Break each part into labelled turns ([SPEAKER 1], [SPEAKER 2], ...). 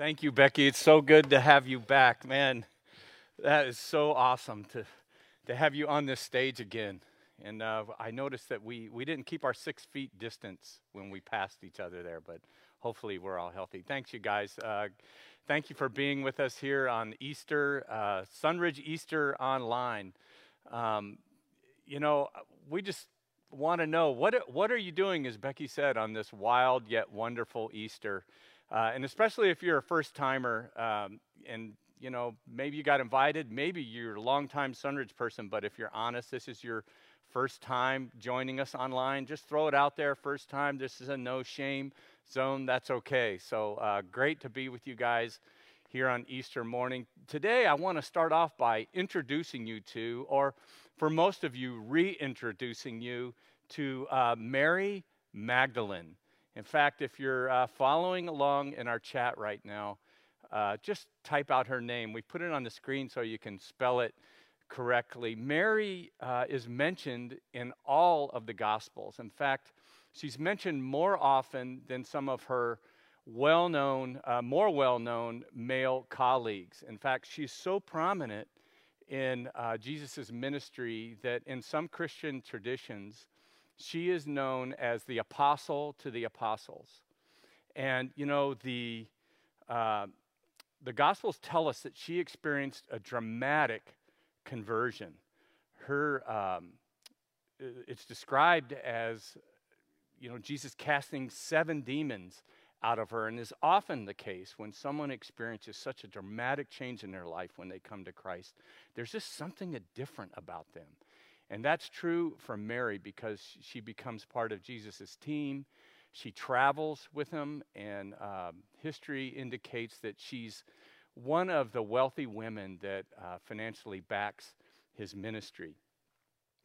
[SPEAKER 1] Thank you, Becky. It's so good to have you back. Man, that is so awesome to, to have you on this stage again. And uh, I noticed that we, we didn't keep our six feet distance when we passed each other there, but hopefully we're all healthy. Thanks, you guys. Uh, thank you for being with us here on Easter, uh, Sunridge Easter Online. Um, you know, we just want to know what, what are you doing, as Becky said, on this wild yet wonderful Easter? Uh, and especially if you're a first timer um, and you know maybe you got invited maybe you're a longtime sunridge person but if you're honest this is your first time joining us online just throw it out there first time this is a no shame zone that's okay. So uh, great to be with you guys here on easter morning. Today i want to start off by introducing you to or for most of you reintroducing you to uh, mary magdalene in fact, if you're uh, following along in our chat right now, uh, just type out her name. We put it on the screen so you can spell it correctly. Mary uh, is mentioned in all of the Gospels. In fact, she's mentioned more often than some of her well known, uh, more well known male colleagues. In fact, she's so prominent in uh, Jesus' ministry that in some Christian traditions, she is known as the apostle to the apostles. And, you know, the, uh, the Gospels tell us that she experienced a dramatic conversion. Her, um, it's described as, you know, Jesus casting seven demons out of her, and is often the case when someone experiences such a dramatic change in their life when they come to Christ. There's just something different about them. And that's true for Mary because she becomes part of Jesus' team. She travels with him, and um, history indicates that she's one of the wealthy women that uh, financially backs his ministry.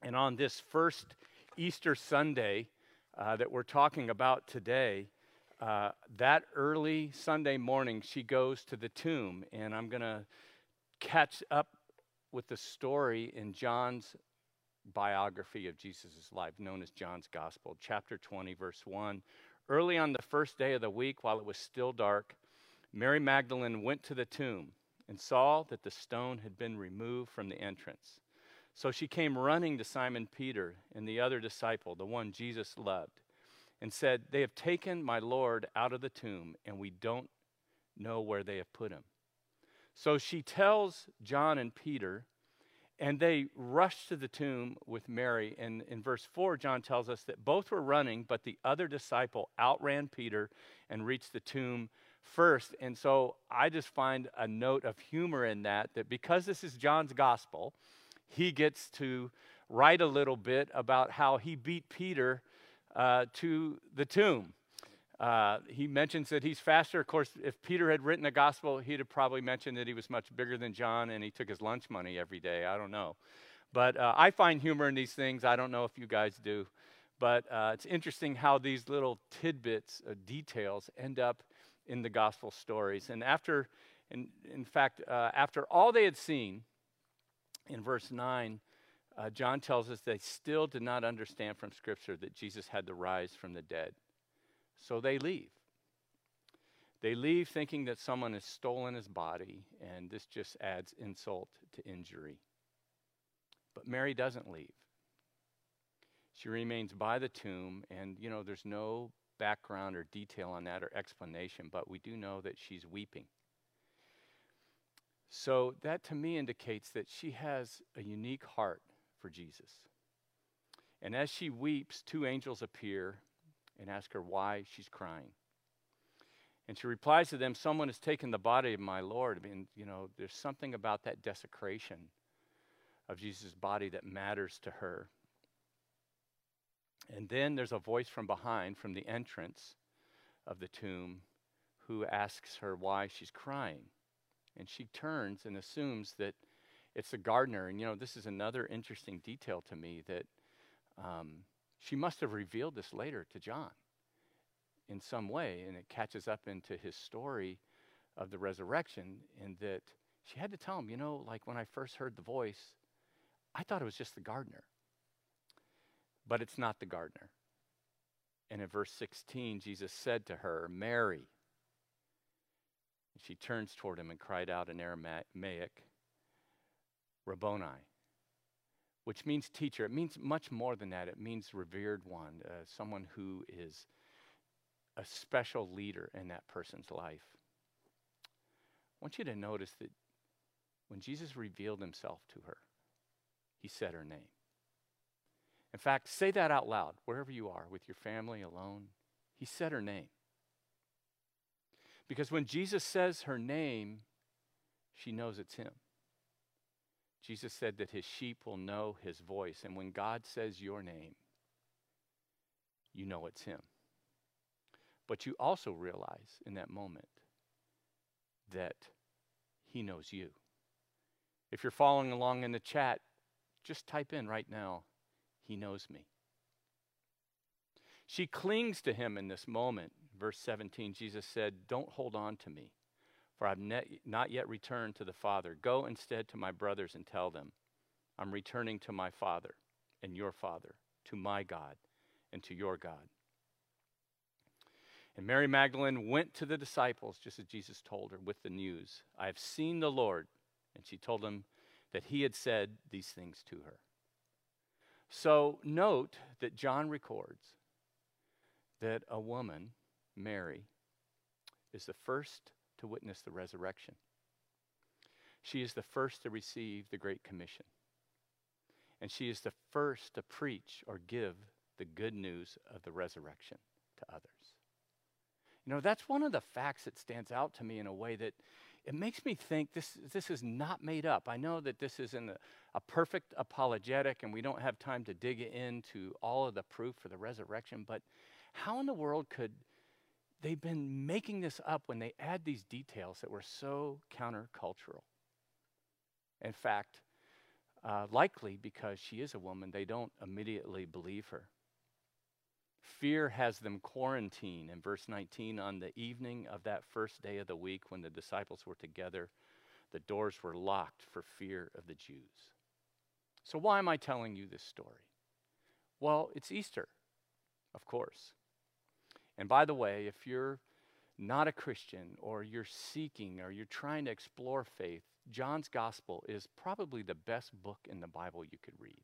[SPEAKER 1] And on this first Easter Sunday uh, that we're talking about today, uh, that early Sunday morning, she goes to the tomb. And I'm going to catch up with the story in John's biography of Jesus' life, known as John's Gospel, chapter 20, verse 1. Early on the first day of the week, while it was still dark, Mary Magdalene went to the tomb and saw that the stone had been removed from the entrance. So she came running to Simon Peter and the other disciple, the one Jesus loved, and said, They have taken my Lord out of the tomb, and we don't know where they have put him. So she tells John and Peter and they rushed to the tomb with Mary. And in verse 4, John tells us that both were running, but the other disciple outran Peter and reached the tomb first. And so I just find a note of humor in that, that because this is John's gospel, he gets to write a little bit about how he beat Peter uh, to the tomb. Uh, he mentions that he's faster. Of course, if Peter had written the gospel, he'd have probably mentioned that he was much bigger than John and he took his lunch money every day. I don't know. But uh, I find humor in these things. I don't know if you guys do. But uh, it's interesting how these little tidbits, uh, details, end up in the gospel stories. And after, in, in fact, uh, after all they had seen, in verse 9, uh, John tells us they still did not understand from Scripture that Jesus had to rise from the dead. So they leave. They leave thinking that someone has stolen his body, and this just adds insult to injury. But Mary doesn't leave. She remains by the tomb, and you know, there's no background or detail on that or explanation, but we do know that she's weeping. So that to me indicates that she has a unique heart for Jesus. And as she weeps, two angels appear and ask her why she's crying. And she replies to them, Someone has taken the body of my Lord. I mean, you know, there's something about that desecration of Jesus' body that matters to her. And then there's a voice from behind, from the entrance of the tomb, who asks her why she's crying. And she turns and assumes that it's the gardener. And, you know, this is another interesting detail to me that um, she must have revealed this later to John in some way, and it catches up into his story of the resurrection, in that she had to tell him, you know, like when I first heard the voice, I thought it was just the gardener. But it's not the gardener. And in verse 16, Jesus said to her, Mary. She turns toward him and cried out in Aramaic, Rabboni, which means teacher. It means much more than that. It means revered one, uh, someone who is a special leader in that person's life. I want you to notice that when Jesus revealed himself to her, he said her name. In fact, say that out loud, wherever you are, with your family, alone. He said her name. Because when Jesus says her name, she knows it's him. Jesus said that his sheep will know his voice. And when God says your name, you know it's him. But you also realize in that moment that he knows you. If you're following along in the chat, just type in right now, He knows me. She clings to him in this moment. Verse 17, Jesus said, Don't hold on to me, for I've not yet returned to the Father. Go instead to my brothers and tell them, I'm returning to my Father and your Father, to my God and to your God. And Mary Magdalene went to the disciples, just as Jesus told her, with the news I have seen the Lord. And she told them that he had said these things to her. So note that John records that a woman, Mary, is the first to witness the resurrection. She is the first to receive the Great Commission. And she is the first to preach or give the good news of the resurrection to others. You know, that's one of the facts that stands out to me in a way that it makes me think this, this is not made up. I know that this isn't a, a perfect apologetic and we don't have time to dig into all of the proof for the resurrection, but how in the world could they've been making this up when they add these details that were so countercultural? In fact, uh, likely because she is a woman, they don't immediately believe her. Fear has them quarantined. In verse 19, on the evening of that first day of the week when the disciples were together, the doors were locked for fear of the Jews. So, why am I telling you this story? Well, it's Easter, of course. And by the way, if you're not a Christian or you're seeking or you're trying to explore faith, John's Gospel is probably the best book in the Bible you could read.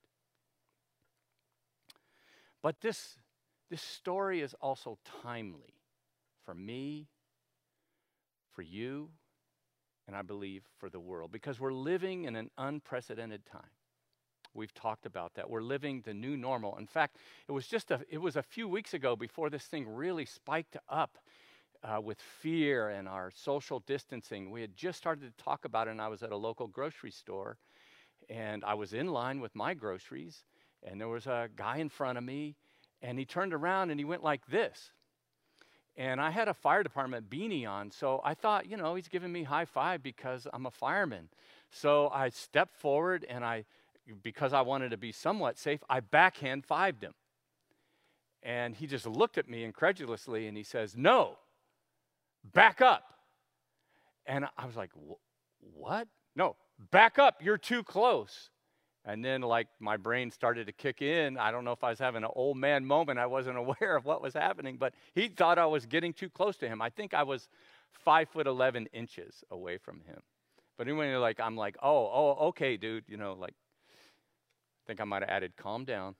[SPEAKER 1] But this this story is also timely for me, for you, and I believe for the world because we're living in an unprecedented time. We've talked about that. We're living the new normal. In fact, it was just a, it was a few weeks ago before this thing really spiked up uh, with fear and our social distancing. We had just started to talk about it, and I was at a local grocery store, and I was in line with my groceries, and there was a guy in front of me, and he turned around and he went like this. And I had a fire department beanie on, so I thought, you know, he's giving me high five because I'm a fireman. So I stepped forward and I, because I wanted to be somewhat safe, I backhand fived him. And he just looked at me incredulously and he says, No, back up. And I was like, What? No, back up. You're too close. And then, like, my brain started to kick in. I don't know if I was having an old man moment. I wasn't aware of what was happening, but he thought I was getting too close to him. I think I was five foot 11 inches away from him. But anyway, like, I'm like, oh, oh, okay, dude, you know, like, think I might have added, calm down.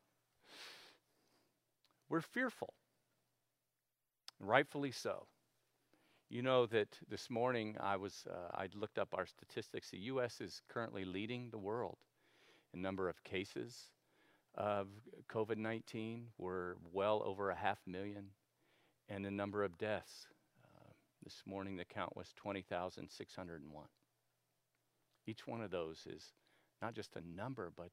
[SPEAKER 1] We're fearful, rightfully so. You know that this morning I was, uh, I looked up our statistics. The U.S. is currently leading the world in number of cases of COVID 19 We're well over a half million, and the number of deaths. Uh, this morning, the count was 20,601. Each one of those is not just a number, but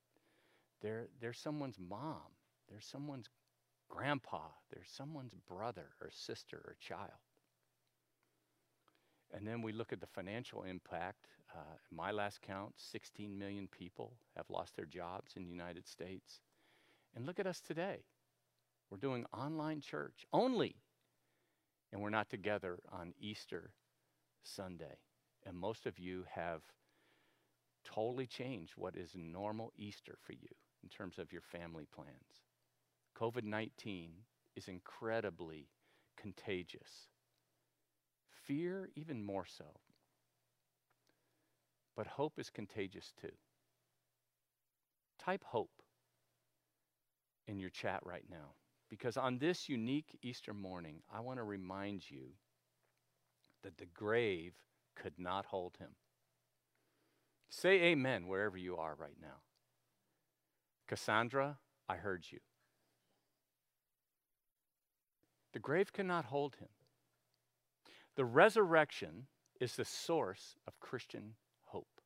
[SPEAKER 1] they're, they're someone's mom, they're someone's grandpa, they're someone's brother or sister or child. And then we look at the financial impact uh, my last count, 16 million people have lost their jobs in the United States. And look at us today. We're doing online church only. And we're not together on Easter Sunday. And most of you have totally changed what is normal Easter for you in terms of your family plans. COVID 19 is incredibly contagious. Fear, even more so. But hope is contagious too. Type hope in your chat right now. Because on this unique Easter morning, I want to remind you that the grave could not hold him. Say amen wherever you are right now. Cassandra, I heard you. The grave cannot hold him. The resurrection is the source of Christian hope.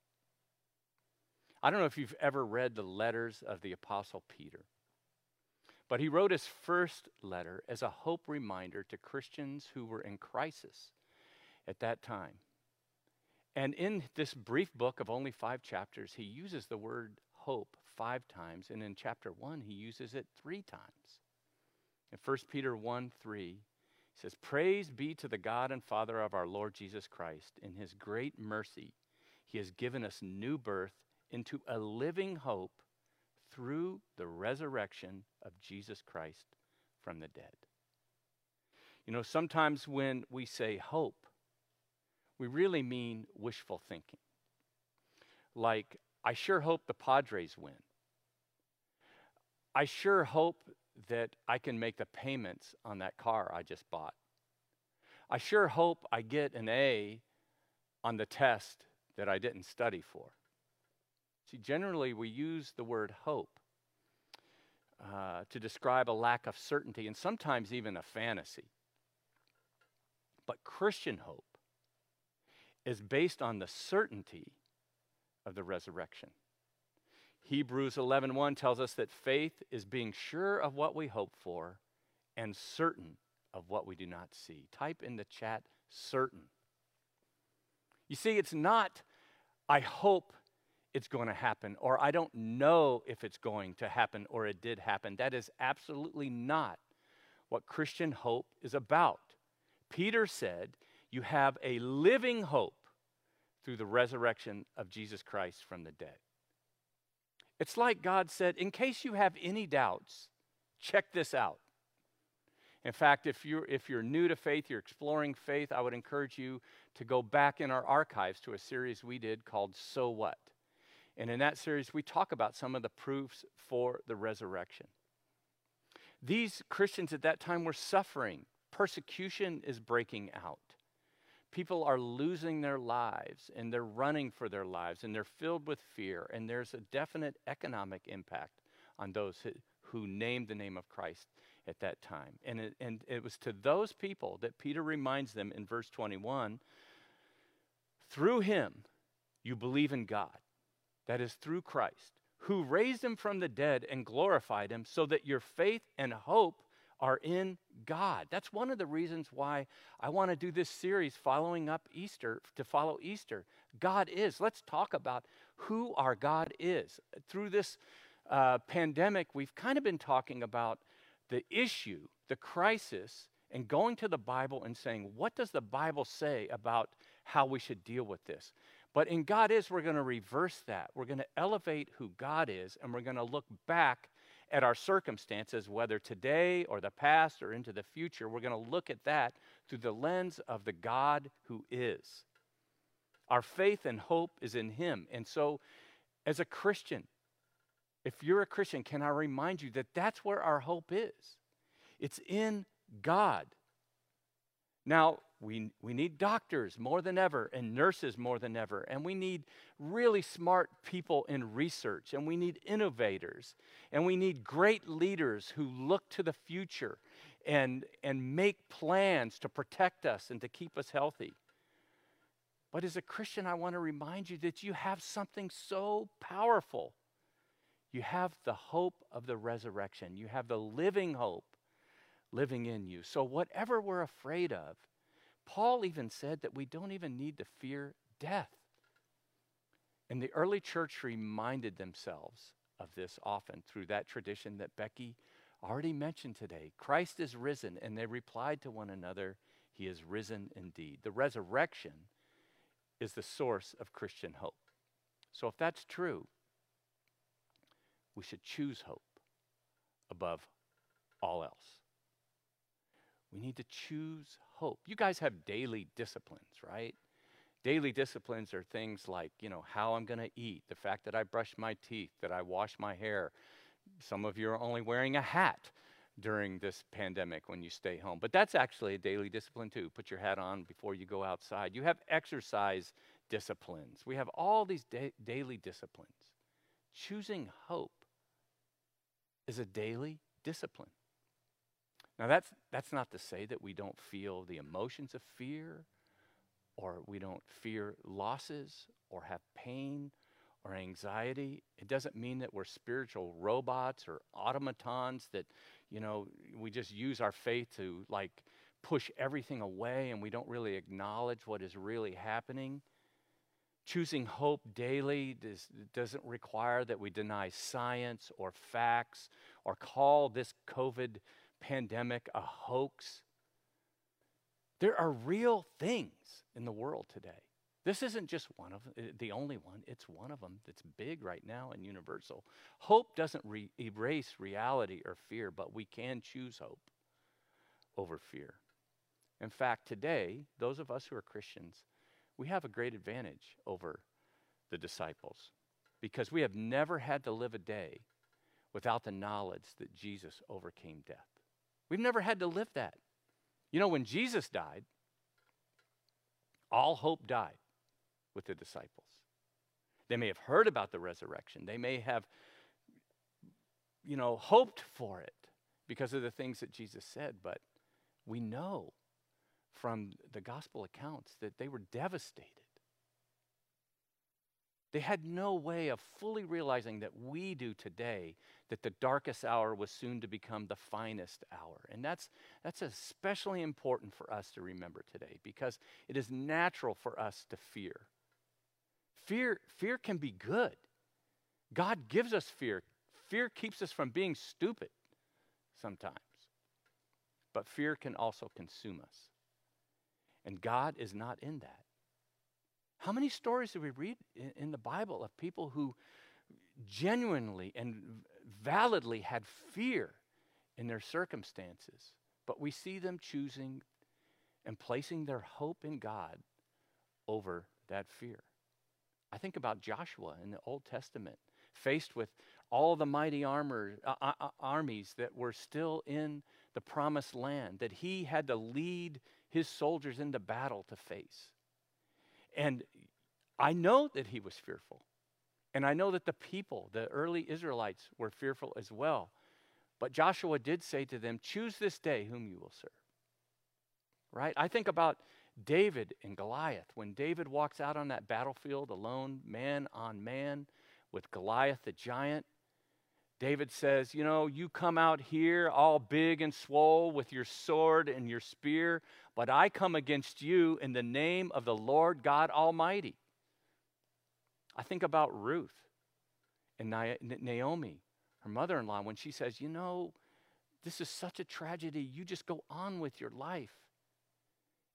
[SPEAKER 1] I don't know if you've ever read the letters of the Apostle Peter, but he wrote his first letter as a hope reminder to Christians who were in crisis at that time. And in this brief book of only five chapters, he uses the word hope five times, and in chapter one, he uses it three times. In 1 Peter 1 3, he says, Praise be to the God and Father of our Lord Jesus Christ. In his great mercy, he has given us new birth into a living hope through the resurrection of Jesus Christ from the dead. You know, sometimes when we say hope, we really mean wishful thinking. Like, I sure hope the Padres win. I sure hope that I can make the payments on that car I just bought. I sure hope I get an A on the test that I didn't study for. See, generally, we use the word hope uh, to describe a lack of certainty and sometimes even a fantasy. But Christian hope is based on the certainty of the resurrection. Hebrews 11:1 tells us that faith is being sure of what we hope for and certain of what we do not see. Type in the chat certain. You see, it's not I hope it's going to happen or I don't know if it's going to happen or it did happen. That is absolutely not what Christian hope is about. Peter said, You have a living hope through the resurrection of Jesus Christ from the dead. It's like God said, in case you have any doubts, check this out. In fact, if you're, if you're new to faith, you're exploring faith, I would encourage you to go back in our archives to a series we did called So What? And in that series, we talk about some of the proofs for the resurrection. These Christians at that time were suffering, persecution is breaking out people are losing their lives and they're running for their lives and they're filled with fear and there's a definite economic impact on those who, who named the name of Christ at that time. And it, and it was to those people that Peter reminds them in verse 21 through him you believe in God. That is through Christ, who raised him from the dead and glorified him, so that your faith and hope are in God. That's one of the reasons why I want to do this series following up Easter, to follow Easter. God is. Let's talk about who our God is. Through this uh, pandemic, we've kind of been talking about the issue, the crisis, and going to the Bible and saying, what does the Bible say about how we should deal with this? But in God is, we're going to reverse that. We're going to elevate who God is, and we're going to look back at our circumstances, whether today or the past or into the future, we're going to look at that through the lens of the God who is. Our faith and hope is in Him. And so, as a Christian, if you're a Christian, can I remind you that that's where our hope is? It's in God. Now, we, we need doctors more than ever and nurses more than ever. And we need really smart people in research. And we need innovators. And we need great leaders who look to the future and, and make plans to protect us and to keep us healthy. But as a Christian, I want to remind you that you have something so powerful. You have the hope of the resurrection, you have the living hope living in you. So, whatever we're afraid of, Paul even said that we don't even need to fear death. And the early church reminded themselves of this often through that tradition that Becky already mentioned today. Christ is risen, and they replied to one another, He is risen indeed. The resurrection is the source of Christian hope. So if that's true, we should choose hope above all else. We need to choose hope. You guys have daily disciplines, right? Daily disciplines are things like, you know, how I'm going to eat, the fact that I brush my teeth, that I wash my hair. Some of you are only wearing a hat during this pandemic when you stay home. But that's actually a daily discipline too. Put your hat on before you go outside. You have exercise disciplines. We have all these da- daily disciplines. Choosing hope is a daily discipline. Now, that's, that's not to say that we don't feel the emotions of fear, or we don't fear losses, or have pain, or anxiety. It doesn't mean that we're spiritual robots or automatons that, you know, we just use our faith to like push everything away and we don't really acknowledge what is really happening. Choosing hope daily does, doesn't require that we deny science or facts or call this COVID pandemic a hoax. There are real things in the world today. This isn't just one of uh, the only one, it's one of them that's big right now and universal. Hope doesn't re- erase reality or fear, but we can choose hope over fear. In fact, today, those of us who are Christians, we have a great advantage over the disciples because we have never had to live a day without the knowledge that Jesus overcame death. We've never had to live that. You know, when Jesus died, all hope died with the disciples. They may have heard about the resurrection. They may have, you know, hoped for it because of the things that Jesus said, but we know from the gospel accounts that they were devastated. They had no way of fully realizing that we do today that the darkest hour was soon to become the finest hour. And that's, that's especially important for us to remember today because it is natural for us to fear. Fear, fear can be good. God gives us fear. Fear keeps us from being stupid sometimes. But fear can also consume us. And God is not in that. How many stories do we read in, in the Bible of people who genuinely and validly had fear in their circumstances, but we see them choosing and placing their hope in God over that fear? I think about Joshua in the Old Testament, faced with all the mighty armor, uh, uh, uh, armies that were still in the promised land, that he had to lead his soldiers into battle to face. And I know that he was fearful. And I know that the people, the early Israelites, were fearful as well. But Joshua did say to them, Choose this day whom you will serve. Right? I think about David and Goliath. When David walks out on that battlefield alone, man on man, with Goliath the giant, David says, You know, you come out here all big and swole with your sword and your spear, but I come against you in the name of the Lord God Almighty. I think about Ruth and Naomi, her mother in law, when she says, You know, this is such a tragedy. You just go on with your life.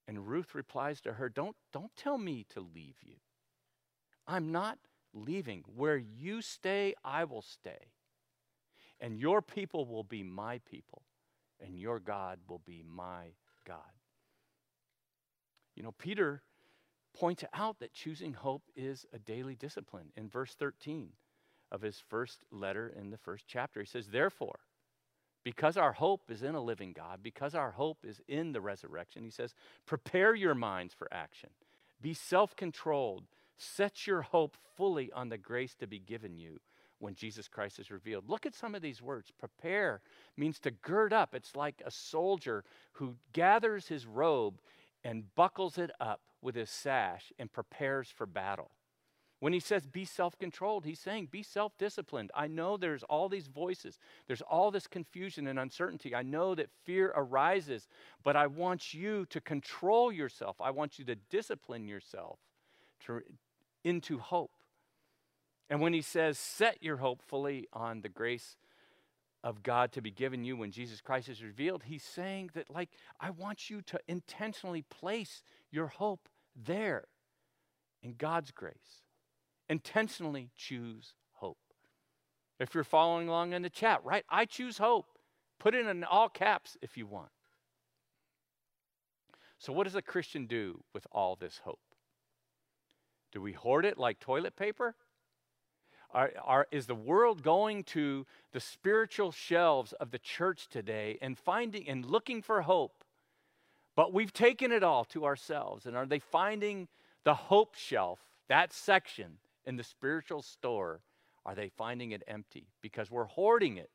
[SPEAKER 1] And Ruth replies to her, Don't, don't tell me to leave you. I'm not leaving. Where you stay, I will stay. And your people will be my people, and your God will be my God. You know, Peter points out that choosing hope is a daily discipline. In verse 13 of his first letter in the first chapter, he says, Therefore, because our hope is in a living God, because our hope is in the resurrection, he says, prepare your minds for action. Be self controlled. Set your hope fully on the grace to be given you when Jesus Christ is revealed. Look at some of these words. Prepare means to gird up. It's like a soldier who gathers his robe and buckles it up with his sash and prepares for battle. When he says be self controlled, he's saying be self disciplined. I know there's all these voices, there's all this confusion and uncertainty. I know that fear arises, but I want you to control yourself. I want you to discipline yourself to, into hope. And when he says set your hope fully on the grace of God to be given you when Jesus Christ is revealed, he's saying that, like, I want you to intentionally place your hope there in God's grace intentionally choose hope. If you're following along in the chat, right? I choose hope. Put it in all caps if you want. So, what does a Christian do with all this hope? Do we hoard it like toilet paper? Are, are, is the world going to the spiritual shelves of the church today and finding and looking for hope? But we've taken it all to ourselves. And are they finding the hope shelf, that section in the spiritual store? Are they finding it empty because we're hoarding it?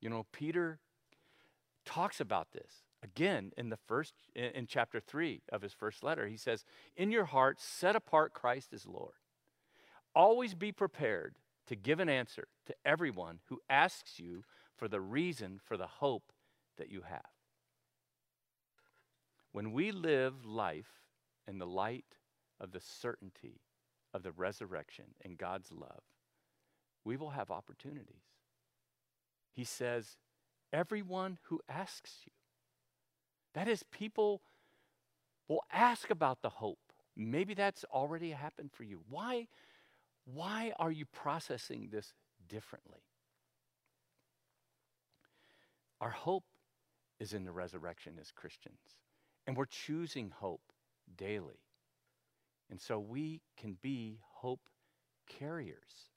[SPEAKER 1] You know, Peter talks about this again in the first in, in chapter 3 of his first letter. He says, "In your heart set apart Christ as Lord." Always be prepared to give an answer to everyone who asks you for the reason for the hope that you have. When we live life in the light of the certainty of the resurrection and God's love, we will have opportunities. He says, everyone who asks you. That is, people will ask about the hope. Maybe that's already happened for you. Why? Why are you processing this differently? Our hope is in the resurrection as Christians, and we're choosing hope daily. And so we can be hope carriers.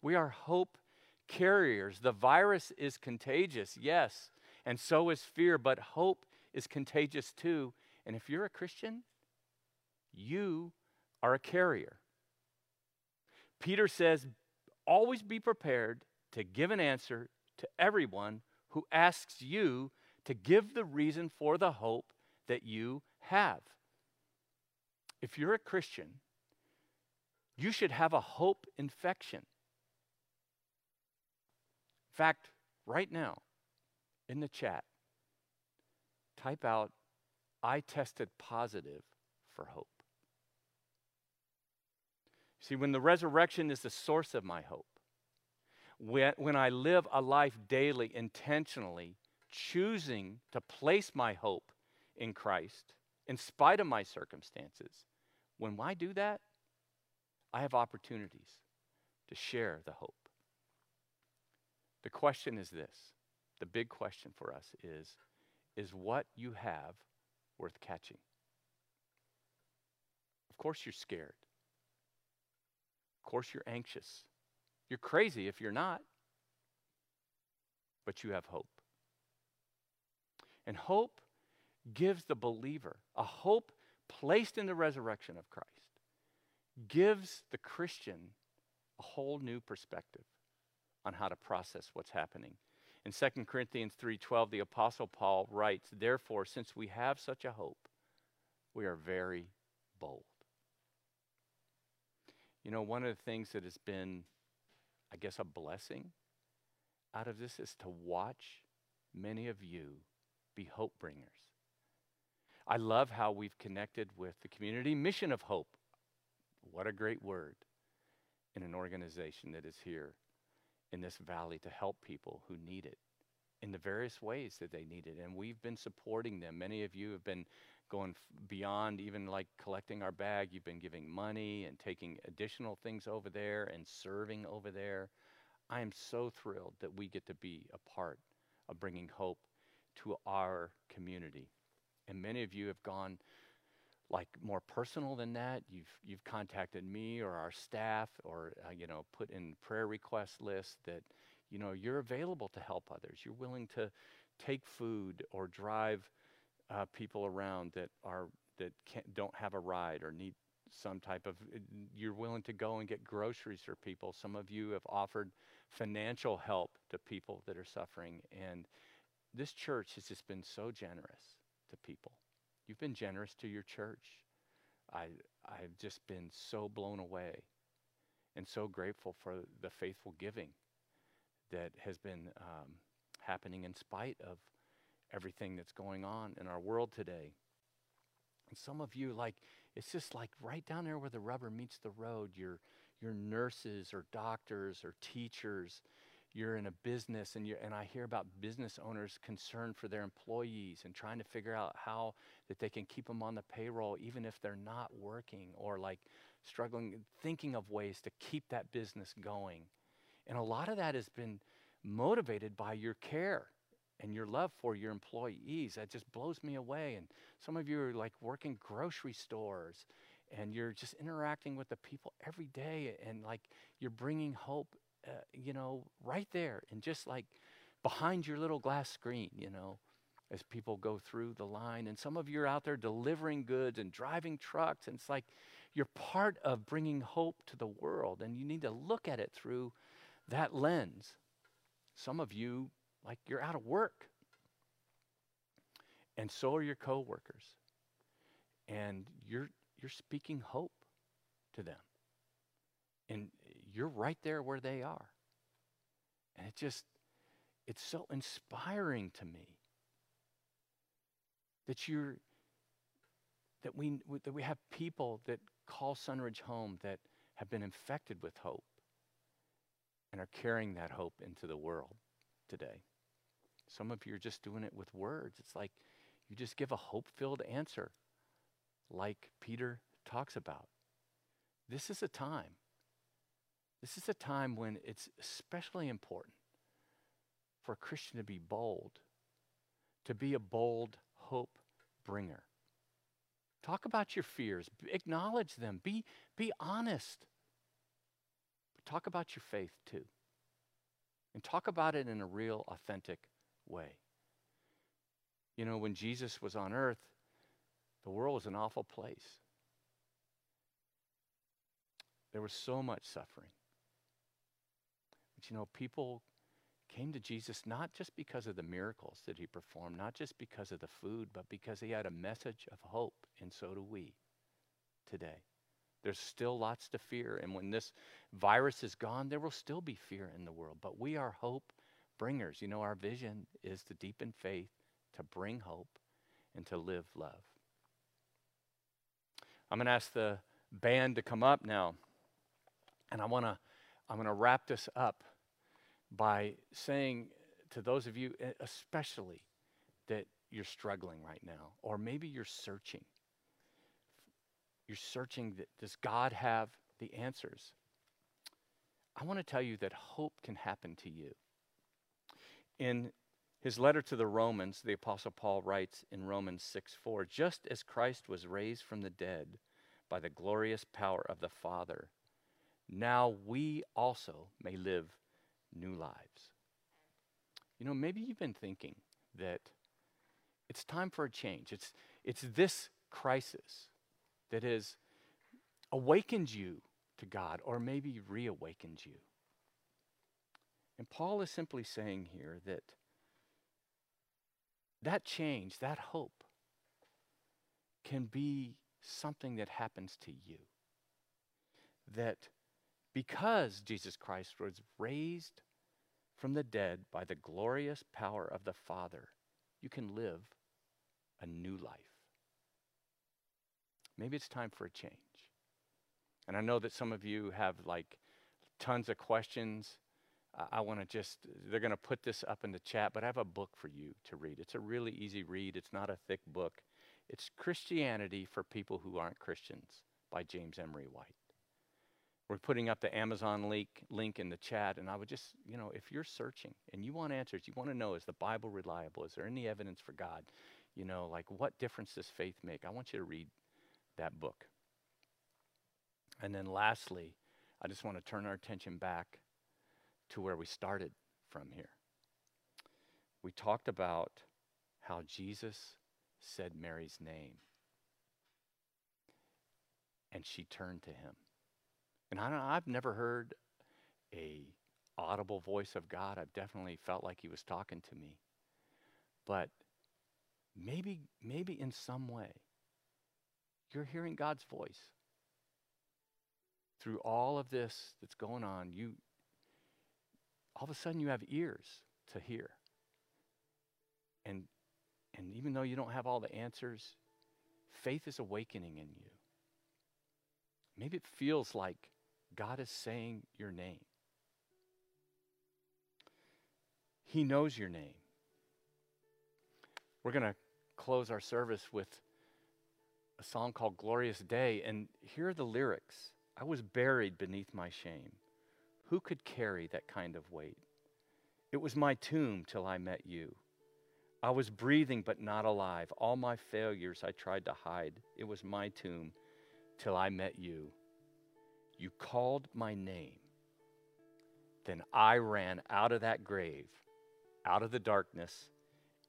[SPEAKER 1] We are hope carriers. The virus is contagious, yes, and so is fear, but hope is contagious too. And if you're a Christian, you are a carrier. Peter says, always be prepared to give an answer to everyone who asks you to give the reason for the hope that you have. If you're a Christian, you should have a hope infection. In fact, right now in the chat, type out, I tested positive for hope. See, when the resurrection is the source of my hope, when, when I live a life daily intentionally, choosing to place my hope in Christ in spite of my circumstances, when I do that, I have opportunities to share the hope. The question is this the big question for us is is what you have worth catching? Of course, you're scared. Of course, you're anxious. You're crazy if you're not, but you have hope. And hope gives the believer a hope placed in the resurrection of Christ, gives the Christian a whole new perspective on how to process what's happening. In 2 Corinthians 3:12 the apostle Paul writes, "Therefore since we have such a hope, we are very bold." You know, one of the things that has been, I guess, a blessing out of this is to watch many of you be hope bringers. I love how we've connected with the community mission of hope. What a great word in an organization that is here in this valley to help people who need it in the various ways that they need it. And we've been supporting them. Many of you have been going beyond even like collecting our bag. You've been giving money and taking additional things over there and serving over there. I am so thrilled that we get to be a part of bringing hope to our community. And many of you have gone like more personal than that. You've you've contacted me or our staff or uh, you know put in prayer request lists that you know you're available to help others. You're willing to take food or drive uh, people around that are that don't have a ride or need some type of uh, you're willing to go and get groceries for people. Some of you have offered financial help to people that are suffering and this church has just been so generous to people. You've been generous to your church. I i've just been so blown away and so grateful for the faithful giving that has been um, happening in spite of everything that's going on in our world today. And some of you, like, it's just like right down there where the rubber meets the road. You're, you're nurses or doctors or teachers. You're in a business, and, you and I hear about business owners concerned for their employees and trying to figure out how that they can keep them on the payroll even if they're not working, or like struggling, thinking of ways to keep that business going. And a lot of that has been motivated by your care and your love for your employees. That just blows me away. And some of you are like working grocery stores and you're just interacting with the people every day and like you're bringing hope uh, you know right there and just like behind your little glass screen you know as people go through the line and some of you are out there delivering goods and driving trucks and it's like you're part of bringing hope to the world and you need to look at it through that lens some of you like you're out of work and so are your coworkers and you're you're speaking hope to them. And you're right there where they are. And it just, it's so inspiring to me that you're, that we, that we have people that call Sunridge home that have been infected with hope and are carrying that hope into the world today. Some of you are just doing it with words. It's like you just give a hope filled answer like Peter talks about. This is a time. This is a time when it's especially important for a Christian to be bold, to be a bold hope bringer. Talk about your fears, acknowledge them, be, be honest. But talk about your faith too. And talk about it in a real, authentic way. You know, when Jesus was on earth, the world was an awful place. There was so much suffering. But you know, people came to Jesus not just because of the miracles that he performed, not just because of the food, but because he had a message of hope, and so do we today. There's still lots to fear, and when this virus is gone, there will still be fear in the world, but we are hope bringers. You know, our vision is to deepen faith, to bring hope, and to live love. I'm going to ask the band to come up now. And I want to I'm going to wrap this up by saying to those of you especially that you're struggling right now or maybe you're searching. You're searching that does God have the answers? I want to tell you that hope can happen to you. In his letter to the Romans, the Apostle Paul writes in Romans 6 4, just as Christ was raised from the dead by the glorious power of the Father, now we also may live new lives. You know, maybe you've been thinking that it's time for a change. It's, it's this crisis that has awakened you to God, or maybe reawakened you. And Paul is simply saying here that that change, that hope, can be something that happens to you. That because Jesus Christ was raised from the dead by the glorious power of the Father, you can live a new life. Maybe it's time for a change. And I know that some of you have like tons of questions I want to just, they're going to put this up in the chat, but I have a book for you to read. It's a really easy read, it's not a thick book. It's Christianity for People Who Aren't Christians by James Emery White. We're putting up the Amazon link, link in the chat, and I would just, you know, if you're searching and you want answers, you want to know is the Bible reliable? Is there any evidence for God? You know, like what difference does faith make? I want you to read that book. And then lastly, I just want to turn our attention back to where we started from here. We talked about how Jesus said Mary's name. And she turned to him. And I don't—I've never heard a audible voice of God. I've definitely felt like he was talking to me. But maybe maybe in some way you're hearing God's voice. Through all of this that's going on, you all of a sudden you have ears to hear. And, and even though you don't have all the answers, faith is awakening in you. Maybe it feels like God is saying your name. He knows your name. We're going to close our service with a song called Glorious Day. And here are the lyrics I was buried beneath my shame. Who could carry that kind of weight? It was my tomb till I met you. I was breathing but not alive. All my failures I tried to hide. It was my tomb till I met you. You called my name. Then I ran out of that grave, out of the darkness,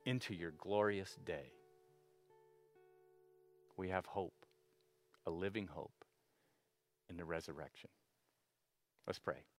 [SPEAKER 1] into your glorious day. We have hope, a living hope in the resurrection. Let's pray.